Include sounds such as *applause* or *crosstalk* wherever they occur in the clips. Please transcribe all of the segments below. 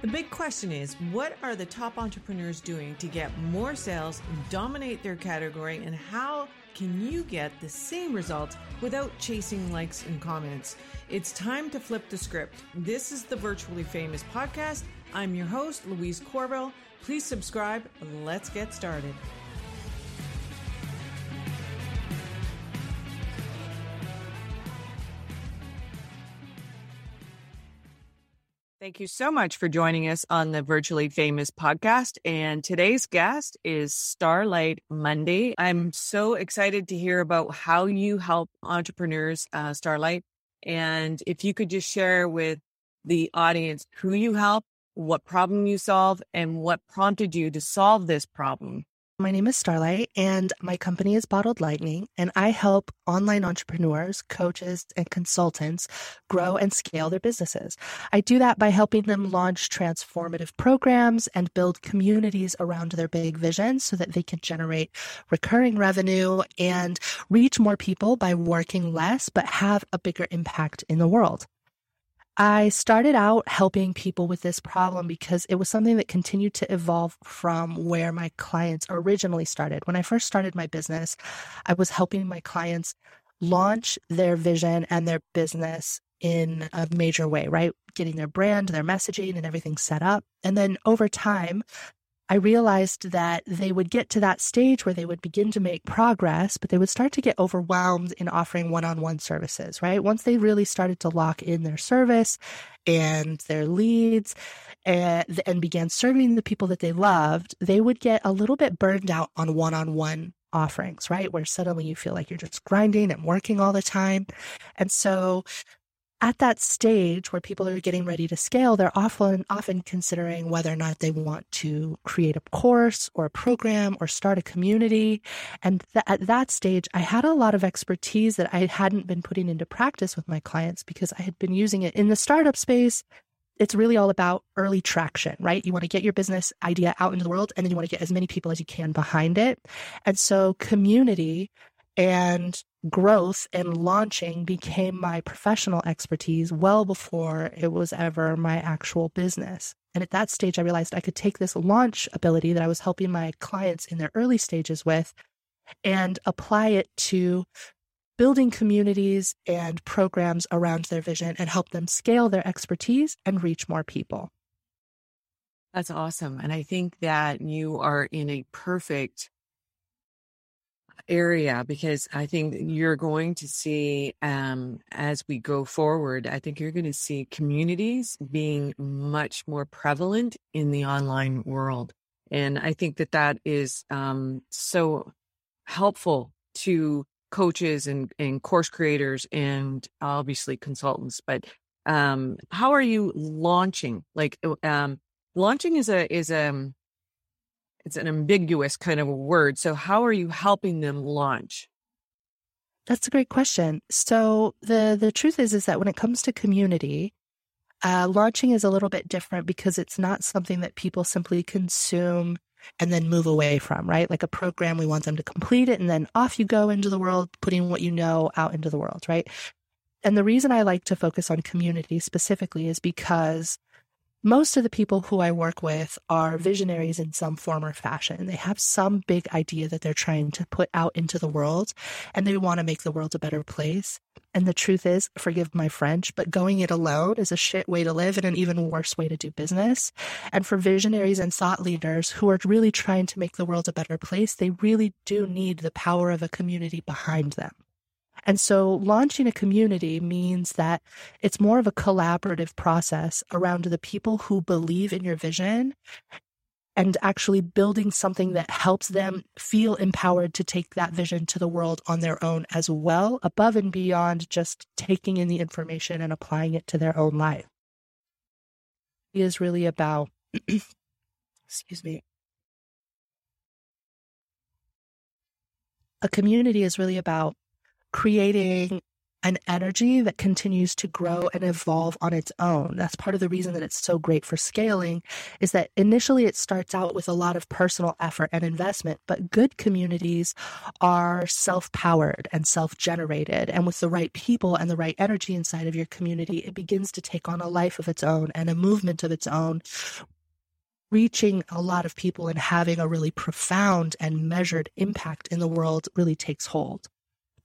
The big question is what are the top entrepreneurs doing to get more sales, dominate their category, and how can you get the same results without chasing likes and comments? It's time to flip the script. This is the Virtually Famous podcast. I'm your host, Louise Corbell. Please subscribe. Let's get started. Thank you so much for joining us on the Virtually Famous podcast. And today's guest is Starlight Monday. I'm so excited to hear about how you help entrepreneurs, uh, Starlight. And if you could just share with the audience who you help, what problem you solve, and what prompted you to solve this problem. My name is Starlight, and my company is Bottled Lightning, and I help online entrepreneurs, coaches, and consultants grow and scale their businesses. I do that by helping them launch transformative programs and build communities around their big vision so that they can generate recurring revenue and reach more people by working less, but have a bigger impact in the world. I started out helping people with this problem because it was something that continued to evolve from where my clients originally started. When I first started my business, I was helping my clients launch their vision and their business in a major way, right? Getting their brand, their messaging, and everything set up. And then over time, I realized that they would get to that stage where they would begin to make progress, but they would start to get overwhelmed in offering one on one services, right? Once they really started to lock in their service and their leads eh, and, and began serving the people that they loved, they would get a little bit burned out on one on one offerings, right? Where suddenly you feel like you're just grinding and working all the time. And so at that stage where people are getting ready to scale, they're often often considering whether or not they want to create a course or a program or start a community. And th- at that stage, I had a lot of expertise that I hadn't been putting into practice with my clients because I had been using it in the startup space. It's really all about early traction, right? You want to get your business idea out into the world and then you want to get as many people as you can behind it. And so community and growth and launching became my professional expertise well before it was ever my actual business. And at that stage, I realized I could take this launch ability that I was helping my clients in their early stages with and apply it to building communities and programs around their vision and help them scale their expertise and reach more people. That's awesome. And I think that you are in a perfect area because I think you're going to see um, as we go forward, I think you're going to see communities being much more prevalent in the online world. And I think that that is um, so helpful to coaches and, and course creators and obviously consultants. But um, how are you launching? Like um, launching is a is a um, it's an ambiguous kind of a word. So how are you helping them launch? That's a great question. So the the truth is is that when it comes to community, uh, launching is a little bit different because it's not something that people simply consume and then move away from, right? Like a program, we want them to complete it and then off you go into the world, putting what you know out into the world, right? And the reason I like to focus on community specifically is because most of the people who I work with are visionaries in some form or fashion. They have some big idea that they're trying to put out into the world and they want to make the world a better place. And the truth is, forgive my French, but going it alone is a shit way to live and an even worse way to do business. And for visionaries and thought leaders who are really trying to make the world a better place, they really do need the power of a community behind them. And so launching a community means that it's more of a collaborative process around the people who believe in your vision and actually building something that helps them feel empowered to take that vision to the world on their own as well, above and beyond just taking in the information and applying it to their own life. It is really about, *clears throat* excuse me, a community is really about creating an energy that continues to grow and evolve on its own. That's part of the reason that it's so great for scaling is that initially it starts out with a lot of personal effort and investment, but good communities are self-powered and self-generated. And with the right people and the right energy inside of your community, it begins to take on a life of its own and a movement of its own reaching a lot of people and having a really profound and measured impact in the world really takes hold.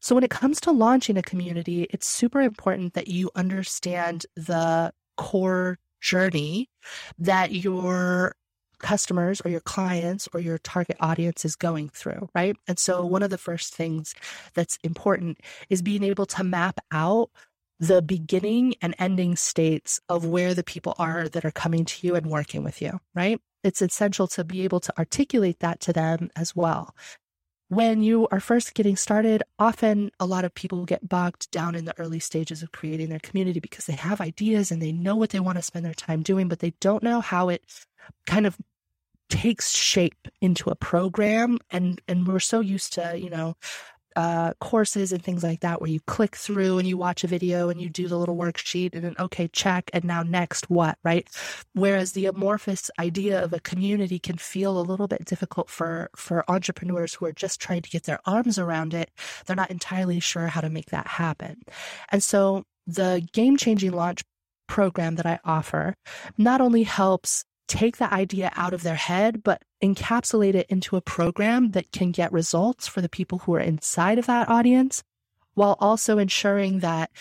So when it comes to launching a community, it's super important that you understand the core journey that your customers or your clients or your target audience is going through, right? And so one of the first things that's important is being able to map out the beginning and ending states of where the people are that are coming to you and working with you, right? It's essential to be able to articulate that to them as well when you are first getting started, often a lot of people get bogged down in the early stages of creating their community because they have ideas and they know what they want to spend their time doing, but they don't know how it kind of takes shape into a program. And and we're so used to you know uh, courses and things like that where you click through and you watch a video and you do the little worksheet and then okay check and now next what right? Whereas the amorphous idea of a community can feel a little bit difficult for for entrepreneurs who are just trying to get their arms around it. They're not entirely sure how to make that happen. And so the game changing launch program that I offer not only helps take the idea out of their head, but encapsulate it into a program that can get results for the people who are inside of that audience, while also ensuring that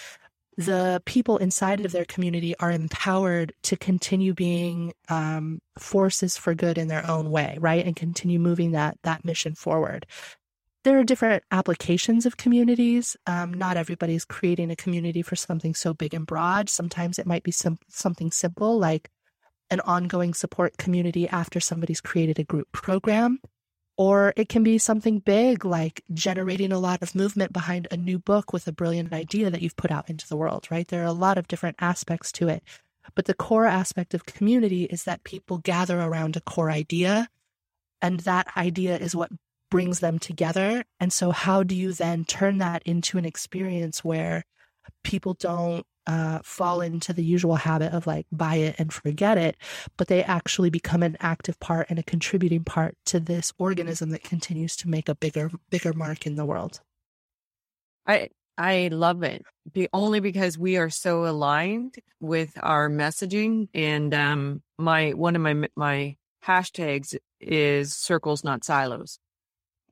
the people inside of their community are empowered to continue being um, forces for good in their own way, right, and continue moving that that mission forward. There are different applications of communities. Um, not everybody's creating a community for something so big and broad. Sometimes it might be some, something simple like an ongoing support community after somebody's created a group program. Or it can be something big like generating a lot of movement behind a new book with a brilliant idea that you've put out into the world, right? There are a lot of different aspects to it. But the core aspect of community is that people gather around a core idea, and that idea is what brings them together. And so, how do you then turn that into an experience where people don't uh, fall into the usual habit of like buy it and forget it, but they actually become an active part and a contributing part to this organism that continues to make a bigger, bigger mark in the world. I I love it. Be, only because we are so aligned with our messaging, and um, my one of my my hashtags is circles, not silos.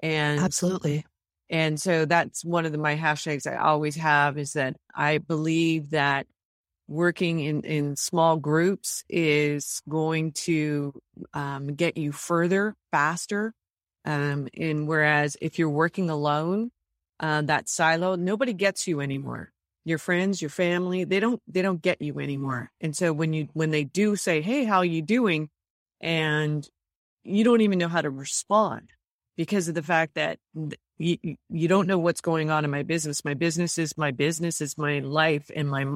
And absolutely, and so that's one of the, my hashtags I always have is that I believe that working in, in small groups is going to um, get you further faster. Um, and whereas if you're working alone, uh, that silo, nobody gets you anymore. Your friends, your family, they don't, they don't get you anymore. And so when you, when they do say, Hey, how are you doing? And you don't even know how to respond because of the fact that you, you don't know what's going on in my business. My business is my business is my life and my,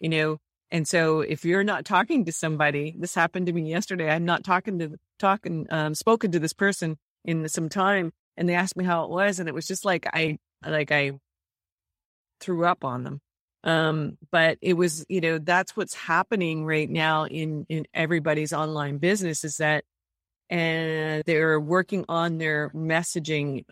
you know, and so if you're not talking to somebody, this happened to me yesterday. I'm not talking to, talking, um, spoken to this person in some time and they asked me how it was. And it was just like, I, like I threw up on them. Um, but it was, you know, that's what's happening right now in, in everybody's online business is that, and they're working on their messaging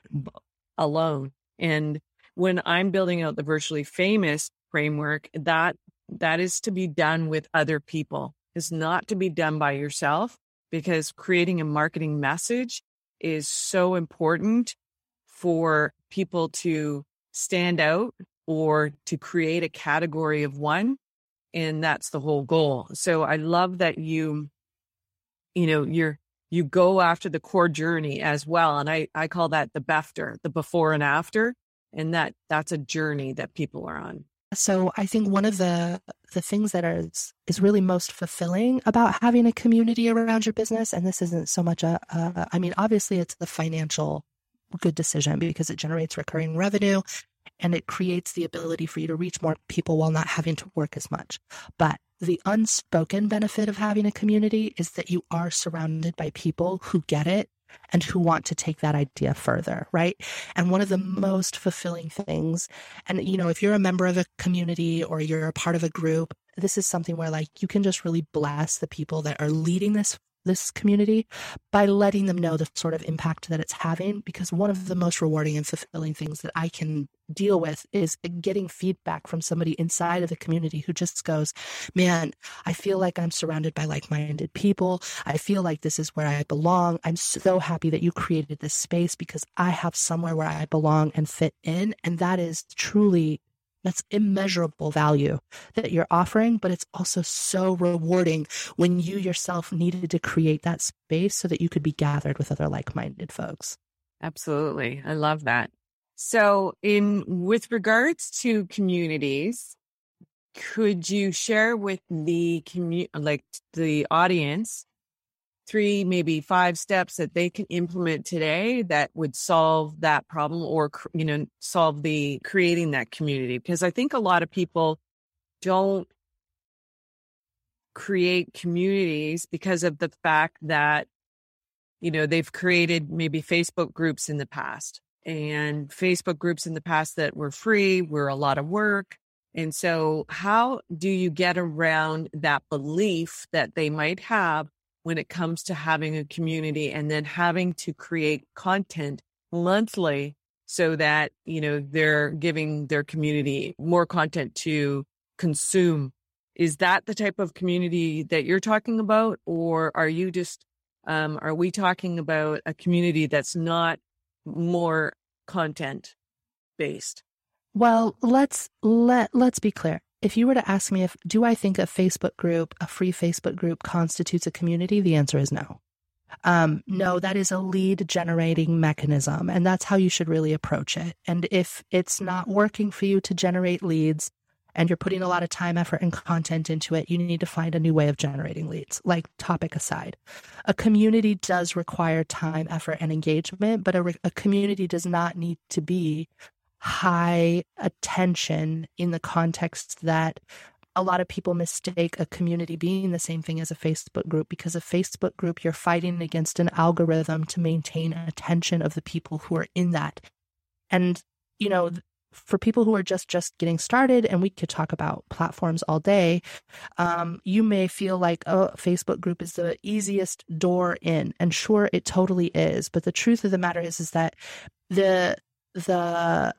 alone. And when I'm building out the virtually famous framework, that that is to be done with other people. Is not to be done by yourself because creating a marketing message is so important for people to stand out or to create a category of one. And that's the whole goal. So I love that you, you know, you're you go after the core journey as well. And I, I call that the BEFTER, the before and after. And that that's a journey that people are on. So I think one of the the things that is is really most fulfilling about having a community around your business, and this isn't so much a, a I mean, obviously it's the financial good decision because it generates recurring revenue and it creates the ability for you to reach more people while not having to work as much. But the unspoken benefit of having a community is that you are surrounded by people who get it, and who want to take that idea further, right? And one of the most fulfilling things, and you know, if you're a member of a community or you're a part of a group, this is something where like you can just really bless the people that are leading this this community by letting them know the sort of impact that it's having. Because one of the most rewarding and fulfilling things that I can deal with is getting feedback from somebody inside of the community who just goes, Man, I feel like I'm surrounded by like minded people. I feel like this is where I belong. I'm so happy that you created this space because I have somewhere where I belong and fit in. And that is truly that's immeasurable value that you're offering, but it's also so rewarding when you yourself needed to create that space so that you could be gathered with other like minded folks. Absolutely. I love that. So, in with regards to communities, could you share with the commu- like the audience three, maybe five steps that they can implement today that would solve that problem or, you know, solve the creating that community? Because I think a lot of people don't create communities because of the fact that, you know, they've created maybe Facebook groups in the past and Facebook groups in the past that were free, were a lot of work. And so, how do you get around that belief that they might have when it comes to having a community and then having to create content monthly so that, you know, they're giving their community more content to consume. Is that the type of community that you're talking about? Or are you just, um, are we talking about a community that's not more content based? Well, let's let let's be clear if you were to ask me if do I think a Facebook group, a free Facebook group constitutes a community, the answer is no. Um, no, that is a lead generating mechanism, and that's how you should really approach it. And if it's not working for you to generate leads and you're putting a lot of time, effort, and content into it, you need to find a new way of generating leads, like topic aside. A community does require time, effort, and engagement, but a, re- a community does not need to be high attention in the context that a lot of people mistake a community being the same thing as a Facebook group because a Facebook group, you're fighting against an algorithm to maintain attention of the people who are in that. And, you know, for people who are just just getting started and we could talk about platforms all day um, you may feel like oh facebook group is the easiest door in and sure it totally is but the truth of the matter is is that the the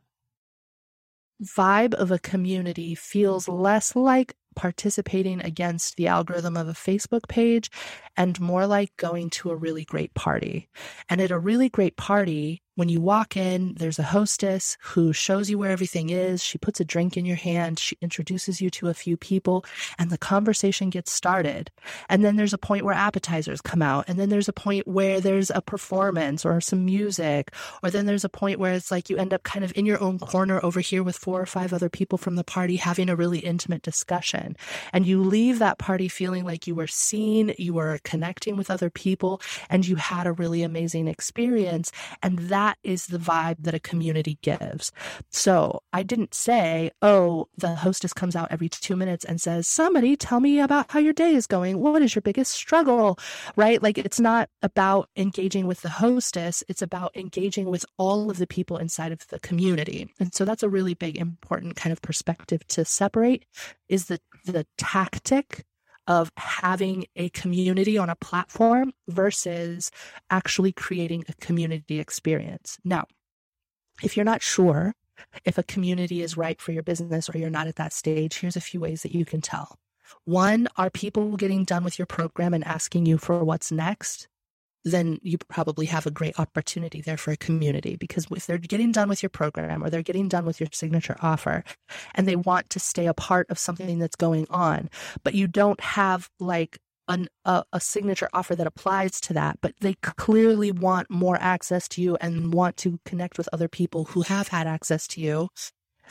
vibe of a community feels less like participating against the algorithm of a Facebook page and more like going to a really great party. And at a really great party, when you walk in, there's a hostess who shows you where everything is. She puts a drink in your hand. She introduces you to a few people and the conversation gets started. And then there's a point where appetizers come out. And then there's a point where there's a performance or some music. Or then there's a point where it's like you end up kind of in your own corner over here with four or five other people from the party having a really intimate discussion. And you leave that party feeling like you were seen, you were connecting with other people, and you had a really amazing experience. And that that is the vibe that a community gives. So I didn't say, oh, the hostess comes out every two minutes and says, somebody tell me about how your day is going. What is your biggest struggle? Right? Like it's not about engaging with the hostess. It's about engaging with all of the people inside of the community. And so that's a really big, important kind of perspective to separate is the, the tactic of having a community on a platform versus actually creating a community experience. Now, if you're not sure if a community is right for your business or you're not at that stage, here's a few ways that you can tell. One, are people getting done with your program and asking you for what's next? Then you probably have a great opportunity there for a community because if they're getting done with your program or they're getting done with your signature offer and they want to stay a part of something that's going on, but you don't have like an, a, a signature offer that applies to that, but they clearly want more access to you and want to connect with other people who have had access to you,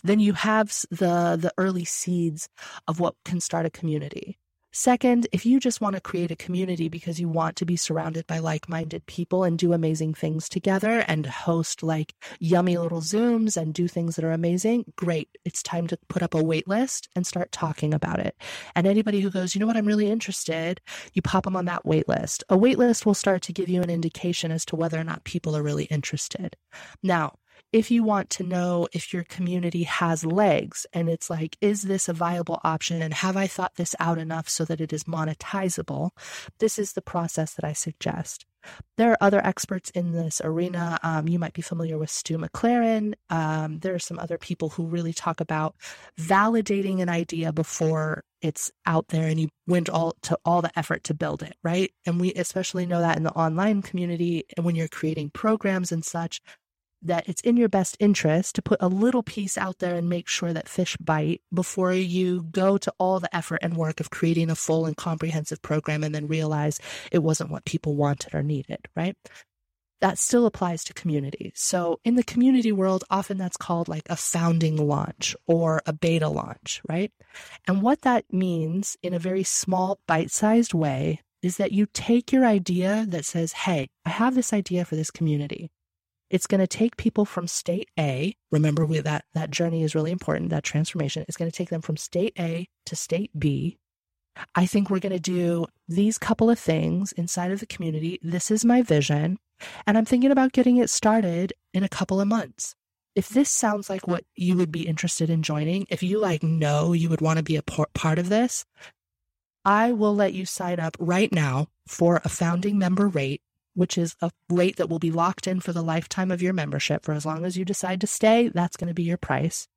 then you have the the early seeds of what can start a community. Second, if you just want to create a community because you want to be surrounded by like minded people and do amazing things together and host like yummy little Zooms and do things that are amazing, great. It's time to put up a wait list and start talking about it. And anybody who goes, you know what, I'm really interested, you pop them on that wait list. A wait list will start to give you an indication as to whether or not people are really interested. Now, if you want to know if your community has legs and it's like, is this a viable option? And have I thought this out enough so that it is monetizable? This is the process that I suggest. There are other experts in this arena. Um, you might be familiar with Stu McLaren. Um, there are some other people who really talk about validating an idea before it's out there and you went all to all the effort to build it, right? And we especially know that in the online community and when you're creating programs and such, that it's in your best interest to put a little piece out there and make sure that fish bite before you go to all the effort and work of creating a full and comprehensive program and then realize it wasn't what people wanted or needed, right? That still applies to communities. So in the community world, often that's called like a founding launch or a beta launch, right? And what that means in a very small, bite sized way is that you take your idea that says, Hey, I have this idea for this community. It's going to take people from state A. Remember, we, that that journey is really important. That transformation is going to take them from state A to state B. I think we're going to do these couple of things inside of the community. This is my vision, and I'm thinking about getting it started in a couple of months. If this sounds like what you would be interested in joining, if you like know you would want to be a part of this, I will let you sign up right now for a founding member rate which is a rate that will be locked in for the lifetime of your membership. For as long as you decide to stay, that's going to be your price.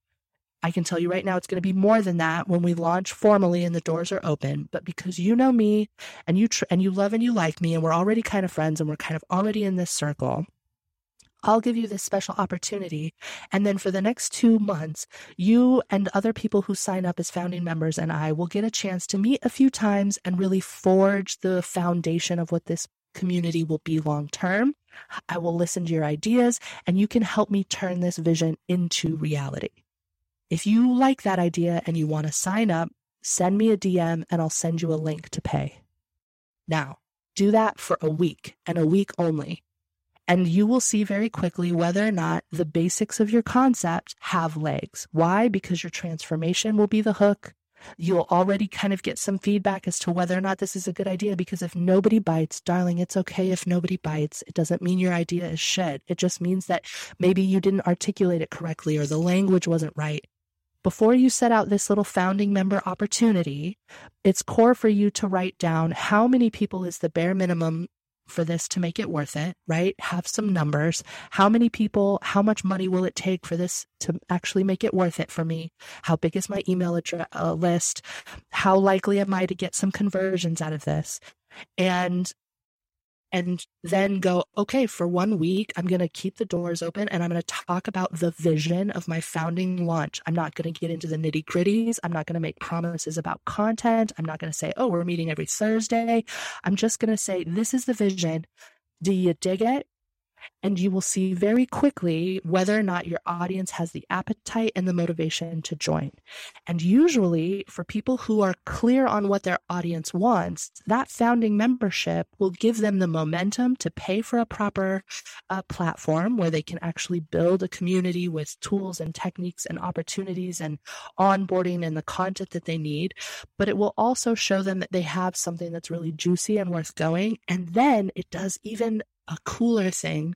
I can tell you right now, it's going to be more than that when we launch formally and the doors are open. But because you know me and you tr- and you love and you like me, and we're already kind of friends and we're kind of already in this circle, I'll give you this special opportunity. And then for the next two months, you and other people who sign up as founding members and I will get a chance to meet a few times and really forge the foundation of what this community will be long term. I will listen to your ideas and you can help me turn this vision into reality. If you like that idea and you want to sign up, send me a DM and I'll send you a link to pay. Now, do that for a week and a week only. And you will see very quickly whether or not the basics of your concept have legs. Why? Because your transformation will be the hook. You'll already kind of get some feedback as to whether or not this is a good idea because if nobody bites, darling, it's okay if nobody bites. It doesn't mean your idea is shit. It just means that maybe you didn't articulate it correctly or the language wasn't right. Before you set out this little founding member opportunity, it's core for you to write down how many people is the bare minimum for this to make it worth it, right? Have some numbers. How many people, how much money will it take for this to actually make it worth it for me? How big is my email address uh, list? How likely am I to get some conversions out of this? And and mm-hmm. then go, okay, for one week, I'm going to keep the doors open and I'm going to talk about the vision of my founding launch. I'm not going to get into the nitty gritties. I'm not going to make promises about content. I'm not going to say, oh, we're meeting every Thursday. I'm just going to say, this is the vision. Do you dig it? And you will see very quickly whether or not your audience has the appetite and the motivation to join. And usually, for people who are clear on what their audience wants, that founding membership will give them the momentum to pay for a proper uh, platform where they can actually build a community with tools and techniques and opportunities and onboarding and the content that they need. But it will also show them that they have something that's really juicy and worth going. And then it does even a cooler thing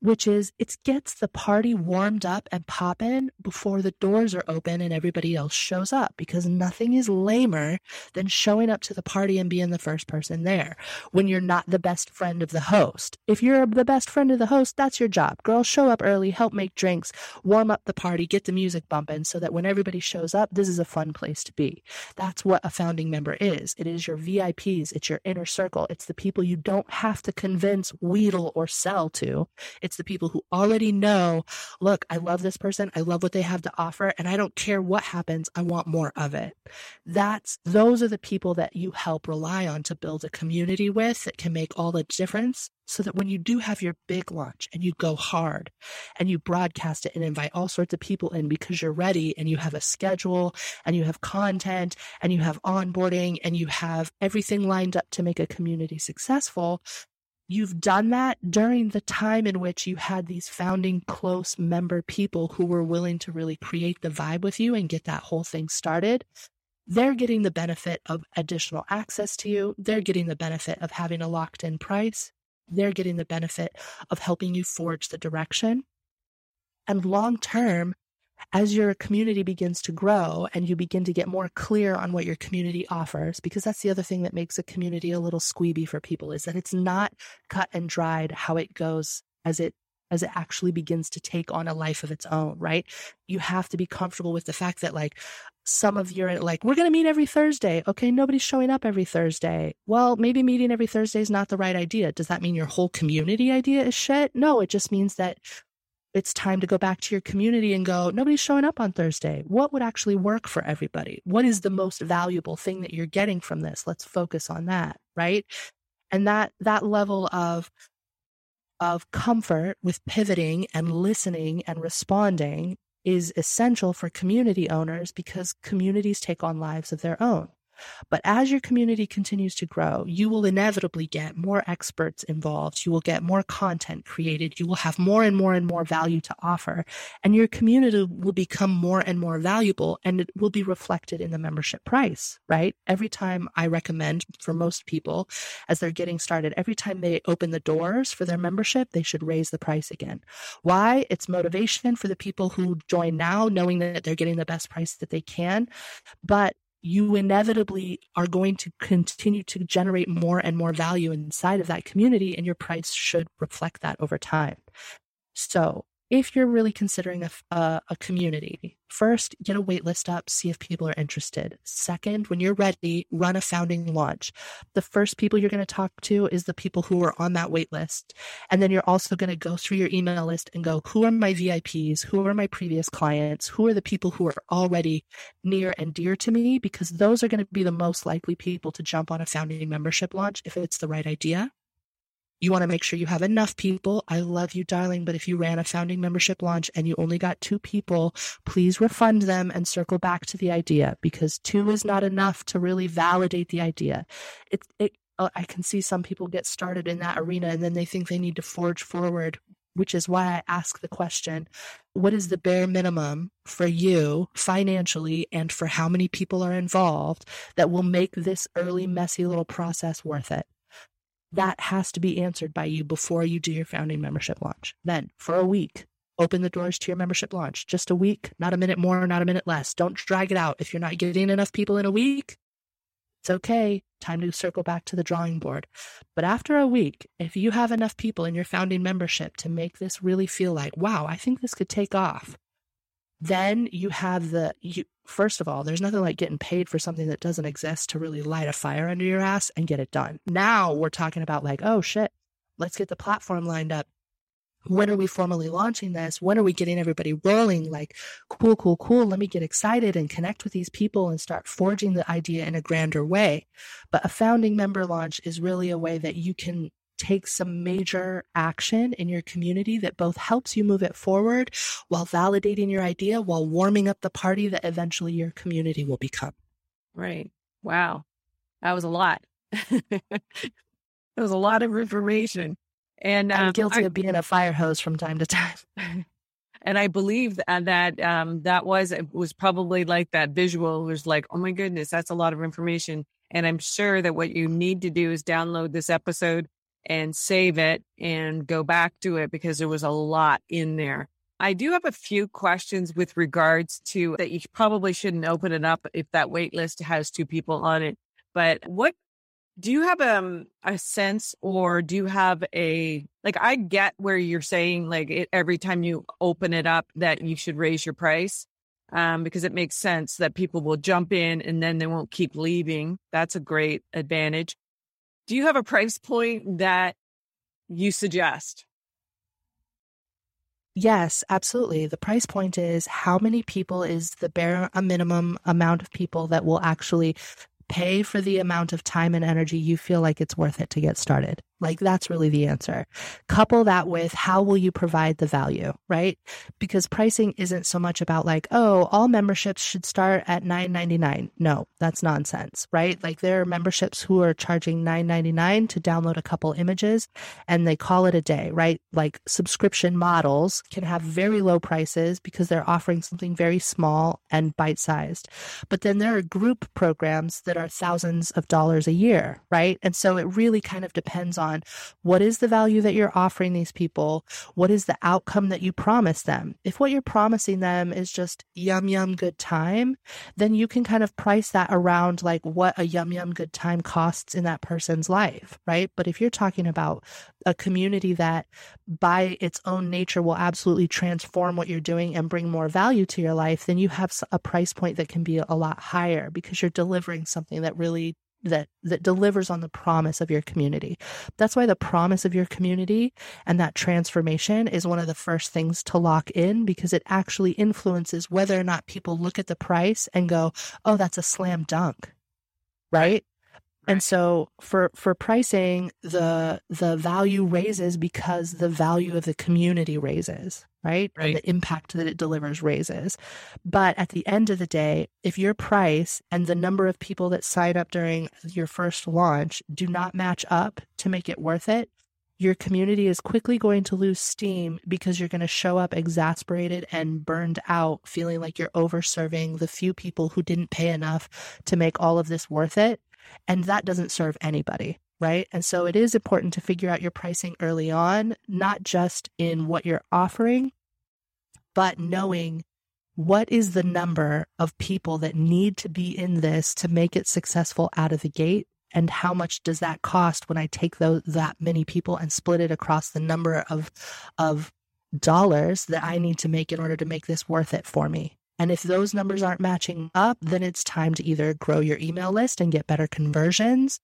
which is it gets the party warmed up and popping before the doors are open and everybody else shows up because nothing is lamer than showing up to the party and being the first person there when you're not the best friend of the host. If you're the best friend of the host, that's your job. Girls show up early, help make drinks, warm up the party, get the music bumping so that when everybody shows up, this is a fun place to be. That's what a founding member is. It is your VIPs, it's your inner circle, it's the people you don't have to convince, wheedle, or sell to It's the people who already know, look, I love this person. I love what they have to offer. And I don't care what happens. I want more of it. That's, those are the people that you help rely on to build a community with that can make all the difference so that when you do have your big launch and you go hard and you broadcast it and invite all sorts of people in because you're ready and you have a schedule and you have content and you have onboarding and you have everything lined up to make a community successful, you've done that during the time in which you had these founding close member people who were willing to really create the vibe with you and get that whole thing started. They're getting the benefit of additional access to you. They're getting the benefit of having a locked in price they're getting the benefit of helping you forge the direction. And long term, as your community begins to grow and you begin to get more clear on what your community offers, because that's the other thing that makes a community a little squeeby for people is that it's not cut and dried how it goes as it as it actually begins to take on a life of its own, right? You have to be comfortable with the fact that like some of your like we're going to meet every Thursday. Okay, nobody's showing up every Thursday. Well, maybe meeting every Thursday is not the right idea. Does that mean your whole community idea is shit? No, it just means that it's time to go back to your community and go, nobody's showing up on Thursday. What would actually work for everybody? What is the most valuable thing that you're getting from this? Let's focus on that, right? And that that level of of comfort with pivoting and listening and responding is essential for community owners because communities take on lives of their own. But as your community continues to grow, you will inevitably get more experts involved. You will get more content created. You will have more and more and more value to offer. And your community will become more and more valuable and it will be reflected in the membership price, right? Every time I recommend for most people as they're getting started, every time they open the doors for their membership, they should raise the price again. Why? It's motivation for the people who join now, knowing that they're getting the best price that they can. But you inevitably are going to continue to generate more and more value inside of that community, and your price should reflect that over time. So, if you're really considering a, a, uh, a, community, first get a wait list up, see if people are interested. Second, when you're ready, run a founding launch. The first people you're going to talk to is the people who are on that wait list. And then you're also going to go through your email list and go, who are my VIPs? Who are my previous clients? Who are the people who are already near and dear to me? Because those are going to be the most likely people to jump on a founding membership launch if it's the right idea. You want to make sure you have enough people. I love you, darling. But if you ran a founding membership launch and you only got two people, please refund them and circle back to the idea because two is not enough to really validate the idea. It, it, uh, I can see some people get started in that arena and then they think they need to forge forward, which is why I ask the question what is the bare minimum for you financially and for how many people are involved that will make this early, messy little process worth it? That has to be answered by you before you do your founding membership launch. Then, for a week, open the doors to your membership launch. Just a week, not a minute more, not a minute less. Don't drag it out. If you're not getting enough people in a week, it's okay. Time to circle back to the drawing board. But after a week, if you have enough people in your founding membership to make this really feel like, wow, I think this could take off, then you have the you first of all there's nothing like getting paid for something that doesn't exist to really light a fire under your ass and get it done. Now we're talking about like oh shit let's get the platform lined up. When are we formally launching this? When are we getting everybody rolling? Like cool cool cool. Let me get excited and connect with these people and start forging the idea in a grander way. But a founding member launch is really a way that you can take some major action in your community that both helps you move it forward while validating your idea, while warming up the party that eventually your community will become. Right. Wow. That was a lot. *laughs* it was a lot of information. And I'm um, guilty I, of being a fire hose from time to time. *laughs* and I believe that that um, that was it was probably like that visual was like, oh my goodness, that's a lot of information. And I'm sure that what you need to do is download this episode and save it and go back to it because there was a lot in there. I do have a few questions with regards to that you probably shouldn't open it up if that wait list has two people on it. But what do you have um, a sense or do you have a like I get where you're saying like it, every time you open it up that you should raise your price um, because it makes sense that people will jump in and then they won't keep leaving. That's a great advantage do you have a price point that you suggest? Yes, absolutely. The price point is how many people is the bare a minimum amount of people that will actually pay for the amount of time and energy you feel like it's worth it to get started. Like that's really the answer. Couple that with how will you provide the value, right? Because pricing isn't so much about like, oh, all memberships should start at $9.99. No, that's nonsense, right? Like there are memberships who are charging $9.99 to download a couple images and they call it a day, right? Like subscription models can have very low prices because they're offering something very small and bite sized. But then there are group programs that are thousands of dollars a year, right? And so it really kind of depends on on what is the value that you're offering these people? What is the outcome that you promise them? If what you're promising them is just yum, yum, good time, then you can kind of price that around like what a yum, yum, good time costs in that person's life, right? But if you're talking about a community that by its own nature will absolutely transform what you're doing and bring more value to your life, then you have a price point that can be a lot higher because you're delivering something that really that that delivers on the promise of your community. That's why the promise of your community and that transformation is one of the first things to lock in because it actually influences whether or not people look at the price and go, "Oh, that's a slam dunk." Right? And so for for pricing, the the value raises because the value of the community raises, right? right. The impact that it delivers raises. But at the end of the day, if your price and the number of people that sign up during your first launch do not match up to make it worth it, your community is quickly going to lose steam because you're going to show up exasperated and burned out, feeling like you're overserving the few people who didn't pay enough to make all of this worth it and that doesn't serve anybody. Right. And so it is important to figure out your pricing early on, not just in what you're offering, but knowing what is the number of people that need to be in this to make it successful out of the gate and how much does that cost when I take those that many people and split it across the number of of dollars that I need to make in order to make this worth it for me. And if those numbers aren't matching up, then it's time to either grow your email list and get better conversions,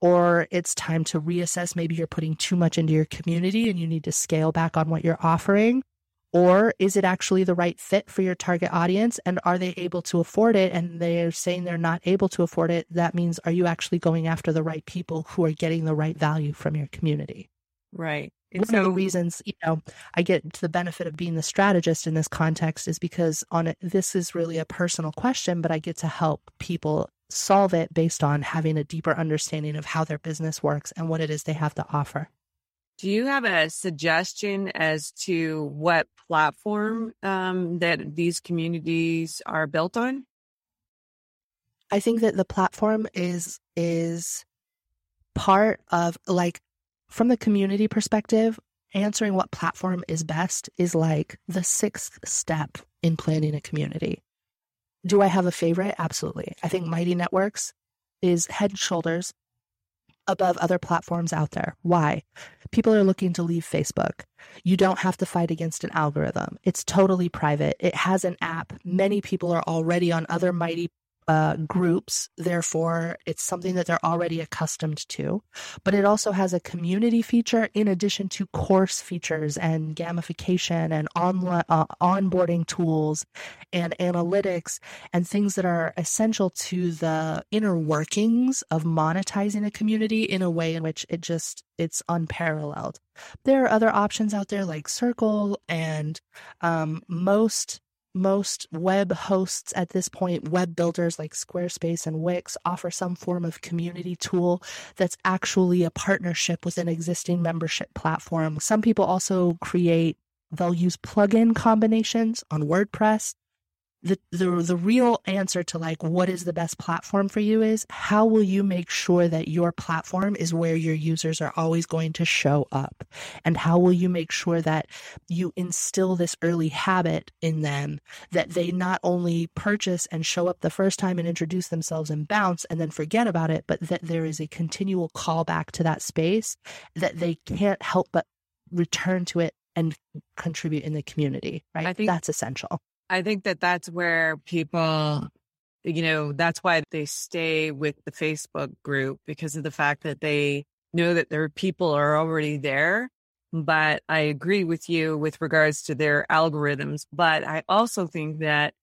or it's time to reassess. Maybe you're putting too much into your community and you need to scale back on what you're offering. Or is it actually the right fit for your target audience? And are they able to afford it? And they're saying they're not able to afford it. That means, are you actually going after the right people who are getting the right value from your community? Right. And One so, of the reasons, you know, I get to the benefit of being the strategist in this context is because on it, this is really a personal question, but I get to help people solve it based on having a deeper understanding of how their business works and what it is they have to offer. Do you have a suggestion as to what platform um, that these communities are built on? I think that the platform is is part of like from the community perspective, answering what platform is best is like the sixth step in planning a community. Do I have a favorite? Absolutely. I think Mighty Networks is head and shoulders above other platforms out there. Why? People are looking to leave Facebook. You don't have to fight against an algorithm. It's totally private. It has an app. Many people are already on other Mighty uh, groups. Therefore, it's something that they're already accustomed to. But it also has a community feature in addition to course features and gamification and online uh, onboarding tools and analytics and things that are essential to the inner workings of monetizing a community in a way in which it just it's unparalleled. There are other options out there like Circle and um, most most web hosts at this point, web builders like Squarespace and Wix, offer some form of community tool that's actually a partnership with an existing membership platform. Some people also create, they'll use plugin combinations on WordPress the, the the real answer to like what is the best platform for you is how will you make sure that your platform is where your users are always going to show up? And how will you make sure that you instill this early habit in them that they not only purchase and show up the first time and introduce themselves and bounce and then forget about it but that there is a continual callback to that space that they can't help but return to it and contribute in the community right? I think that's essential I think that that's where people, you know, that's why they stay with the Facebook group because of the fact that they know that their people are already there but I agree with you with regards to their algorithms. But I also think that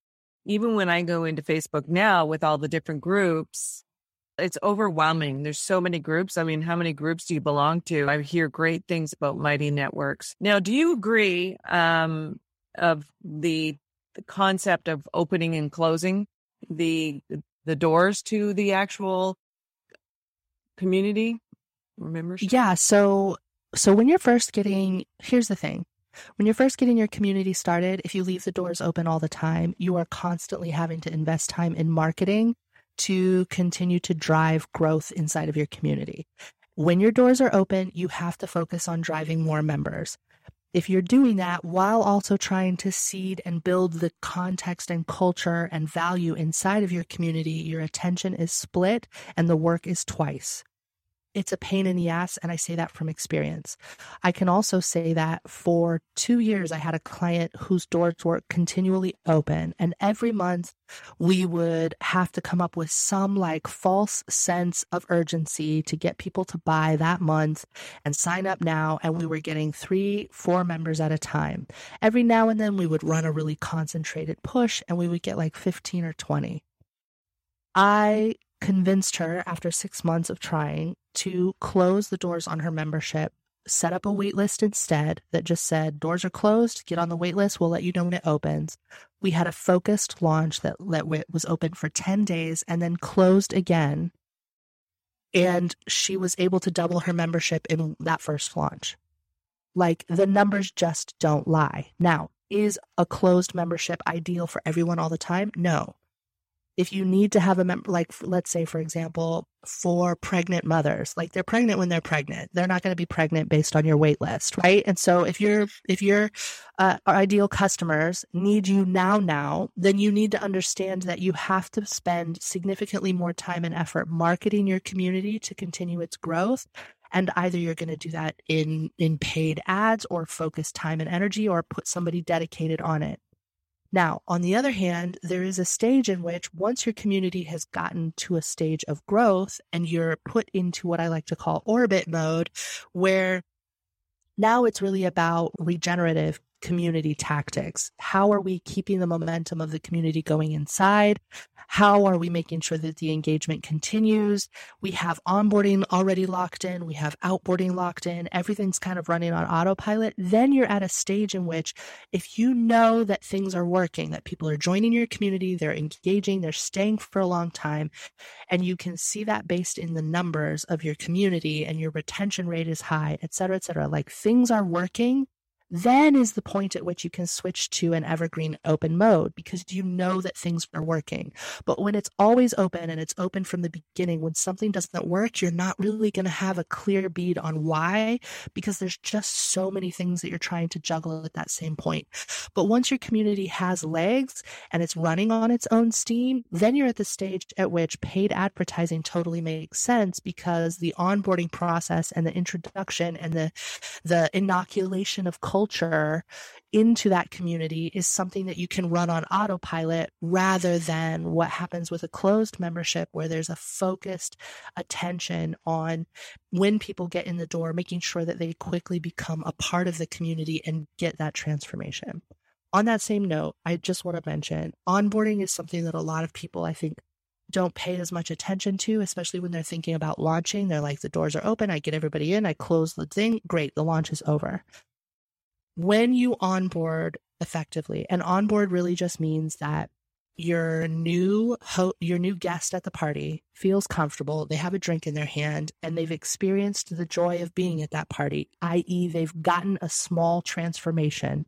even when I go into Facebook now with all the different groups, it's overwhelming. There's so many groups. I mean, how many groups do you belong to? I hear great things about Mighty Networks. Now, do you agree um, of the, the concept of opening and closing the the doors to the actual community? Yeah. So so when you're first getting, here's the thing. When you're first getting your community started, if you leave the doors open all the time, you are constantly having to invest time in marketing to continue to drive growth inside of your community. When your doors are open, you have to focus on driving more members. If you're doing that while also trying to seed and build the context and culture and value inside of your community, your attention is split and the work is twice it's a pain in the ass. And I say that from experience. I can also say that for two years, I had a client whose doors were continually open. And every month we would have to come up with some like false sense of urgency to get people to buy that month and sign up now. And we were getting three, four members at a time. Every now and then we would run a really concentrated push and we would get like 15 or 20. I convinced her after six months of trying to close the doors on her membership, set up a waitlist instead that just said, doors are closed, get on the waitlist. we'll let you know when it opens. We had a focused launch that, that was open for 10 days and then closed again. And she was able to double her membership in that first launch. Like the numbers just don't lie. Now, is a closed membership ideal for everyone all the time? No if you need to have a member, like let's say, for example, for pregnant mothers, like they're pregnant when they're pregnant, they're not going to be pregnant based on your wait list, right? And so if you're if your uh, ideal customers need you now, now, then you need to understand that you have to spend significantly more time and effort marketing your community to continue its growth. And either you're going to do that in in paid ads or focus time and energy or put somebody dedicated on it now, on the other hand, there is a stage in which once your community has gotten to a stage of growth and you're put into what I like to call orbit mode, where now it's really about regenerative community tactics. How are we keeping the momentum of the community going inside? How are we making sure that the engagement continues? We have onboarding already locked in. We have outboarding locked in. Everything's kind of running on autopilot. Then you're at a stage in which if you know that things are working, that people are joining your community, they're engaging, they're staying for a long time, and you can see that based in the numbers of your community and your retention rate is high, et cetera, et cetera, like things are working then is the point at which you can switch to an evergreen open mode because you know that things are working. But when it's always open and it's open from the beginning, when something doesn't work, you're not really going to have a clear bead on why because there's just so many things that you're trying to juggle at that same point. But once your community has legs and it's running on its own steam, then you're at the stage at which paid advertising totally makes sense because the onboarding process and the introduction and the the inoculation of culture into that community is something that you can run on autopilot rather than what happens with a closed membership where there's a focused attention on when people get in the door, making sure that they quickly become a part of the community and get that transformation. On that same note, I just want to mention onboarding is something that a lot of people, I think, don't pay as much attention to, especially when they're thinking about launching. They're like, the doors are open, I get everybody in, I close the thing, great, the launch is over when you onboard effectively, and onboard really just means that your new ho- your new guest at the party feels comfortable they have a drink in their hand and they've experienced the joy of being at that party i.e they've gotten a small transformation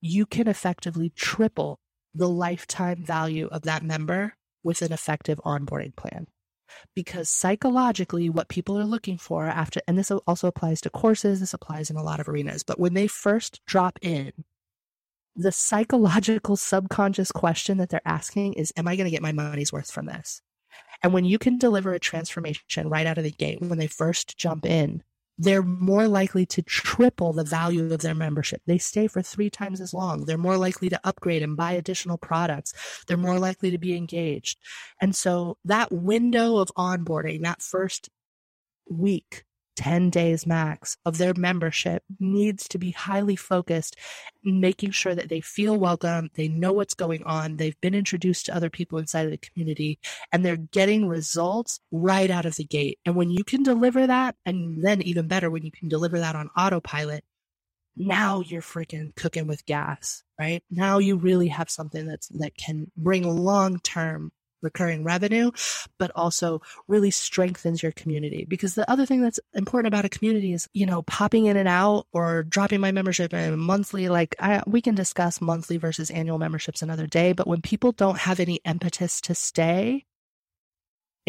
you can effectively triple the lifetime value of that member with an effective onboarding plan because psychologically what people are looking for after and this also applies to courses this applies in a lot of arenas but when they first drop in the psychological subconscious question that they're asking is am i going to get my money's worth from this? And when you can deliver a transformation right out of the gate when they first jump in they're more likely to triple the value of their membership. They stay for three times as long. They're more likely to upgrade and buy additional products. They're more likely to be engaged. And so that window of onboarding, that first week 10 days max of their membership needs to be highly focused, making sure that they feel welcome, they know what's going on, they've been introduced to other people inside of the community, and they're getting results right out of the gate. And when you can deliver that, and then even better, when you can deliver that on autopilot, now you're freaking cooking with gas, right? Now you really have something that's that can bring long term recurring revenue, but also really strengthens your community. Because the other thing that's important about a community is, you know, popping in and out or dropping my membership and monthly, like I, we can discuss monthly versus annual memberships another day. But when people don't have any impetus to stay,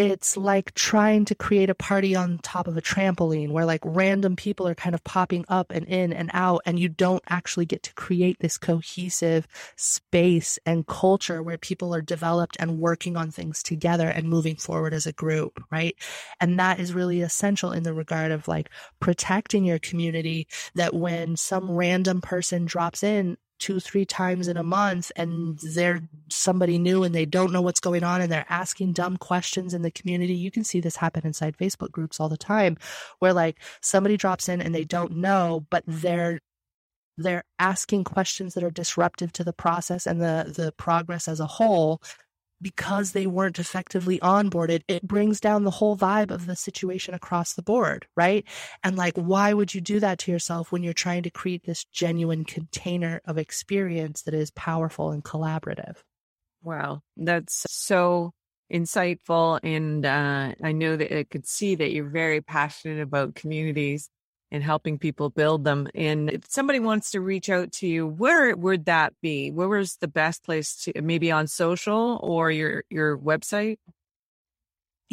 it's like trying to create a party on top of a trampoline where like random people are kind of popping up and in and out and you don't actually get to create this cohesive space and culture where people are developed and working on things together and moving forward as a group right? And that is really essential in the regard of like protecting your community that when some random person drops in two, three times in a month and they're somebody new and they don't know what's going on and they're asking dumb questions in the community. You can see this happen inside Facebook groups all the time where like somebody drops in and they don't know, but they're they're asking questions that are disruptive to the process and the the progress as a whole because they weren't effectively onboarded, it brings down the whole vibe of the situation across the board, right? And like, why would you do that to yourself when you're trying to create this genuine container of experience that is powerful and collaborative? Wow, that's so insightful. And uh, I know that I could see that you're very passionate about communities and helping people build them. And if somebody wants to reach out to you, where would that be? Where was the best place to maybe on social or your your website?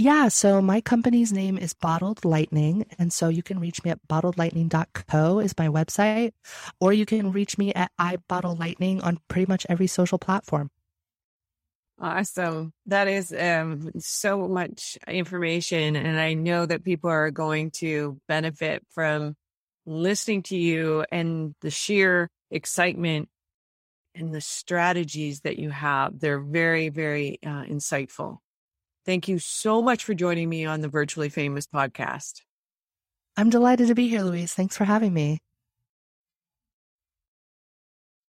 Yeah, so my company's name is Bottled Lightning. And so you can reach me at bottledlightning.co is my website, or you can reach me at iBottleLightning on pretty much every social platform. Awesome. That is um, so much information. And I know that people are going to benefit from listening to you and the sheer excitement and the strategies that you have. They're very, very uh, insightful. Thank you so much for joining me on the Virtually Famous podcast. I'm delighted to be here, Louise. Thanks for having me.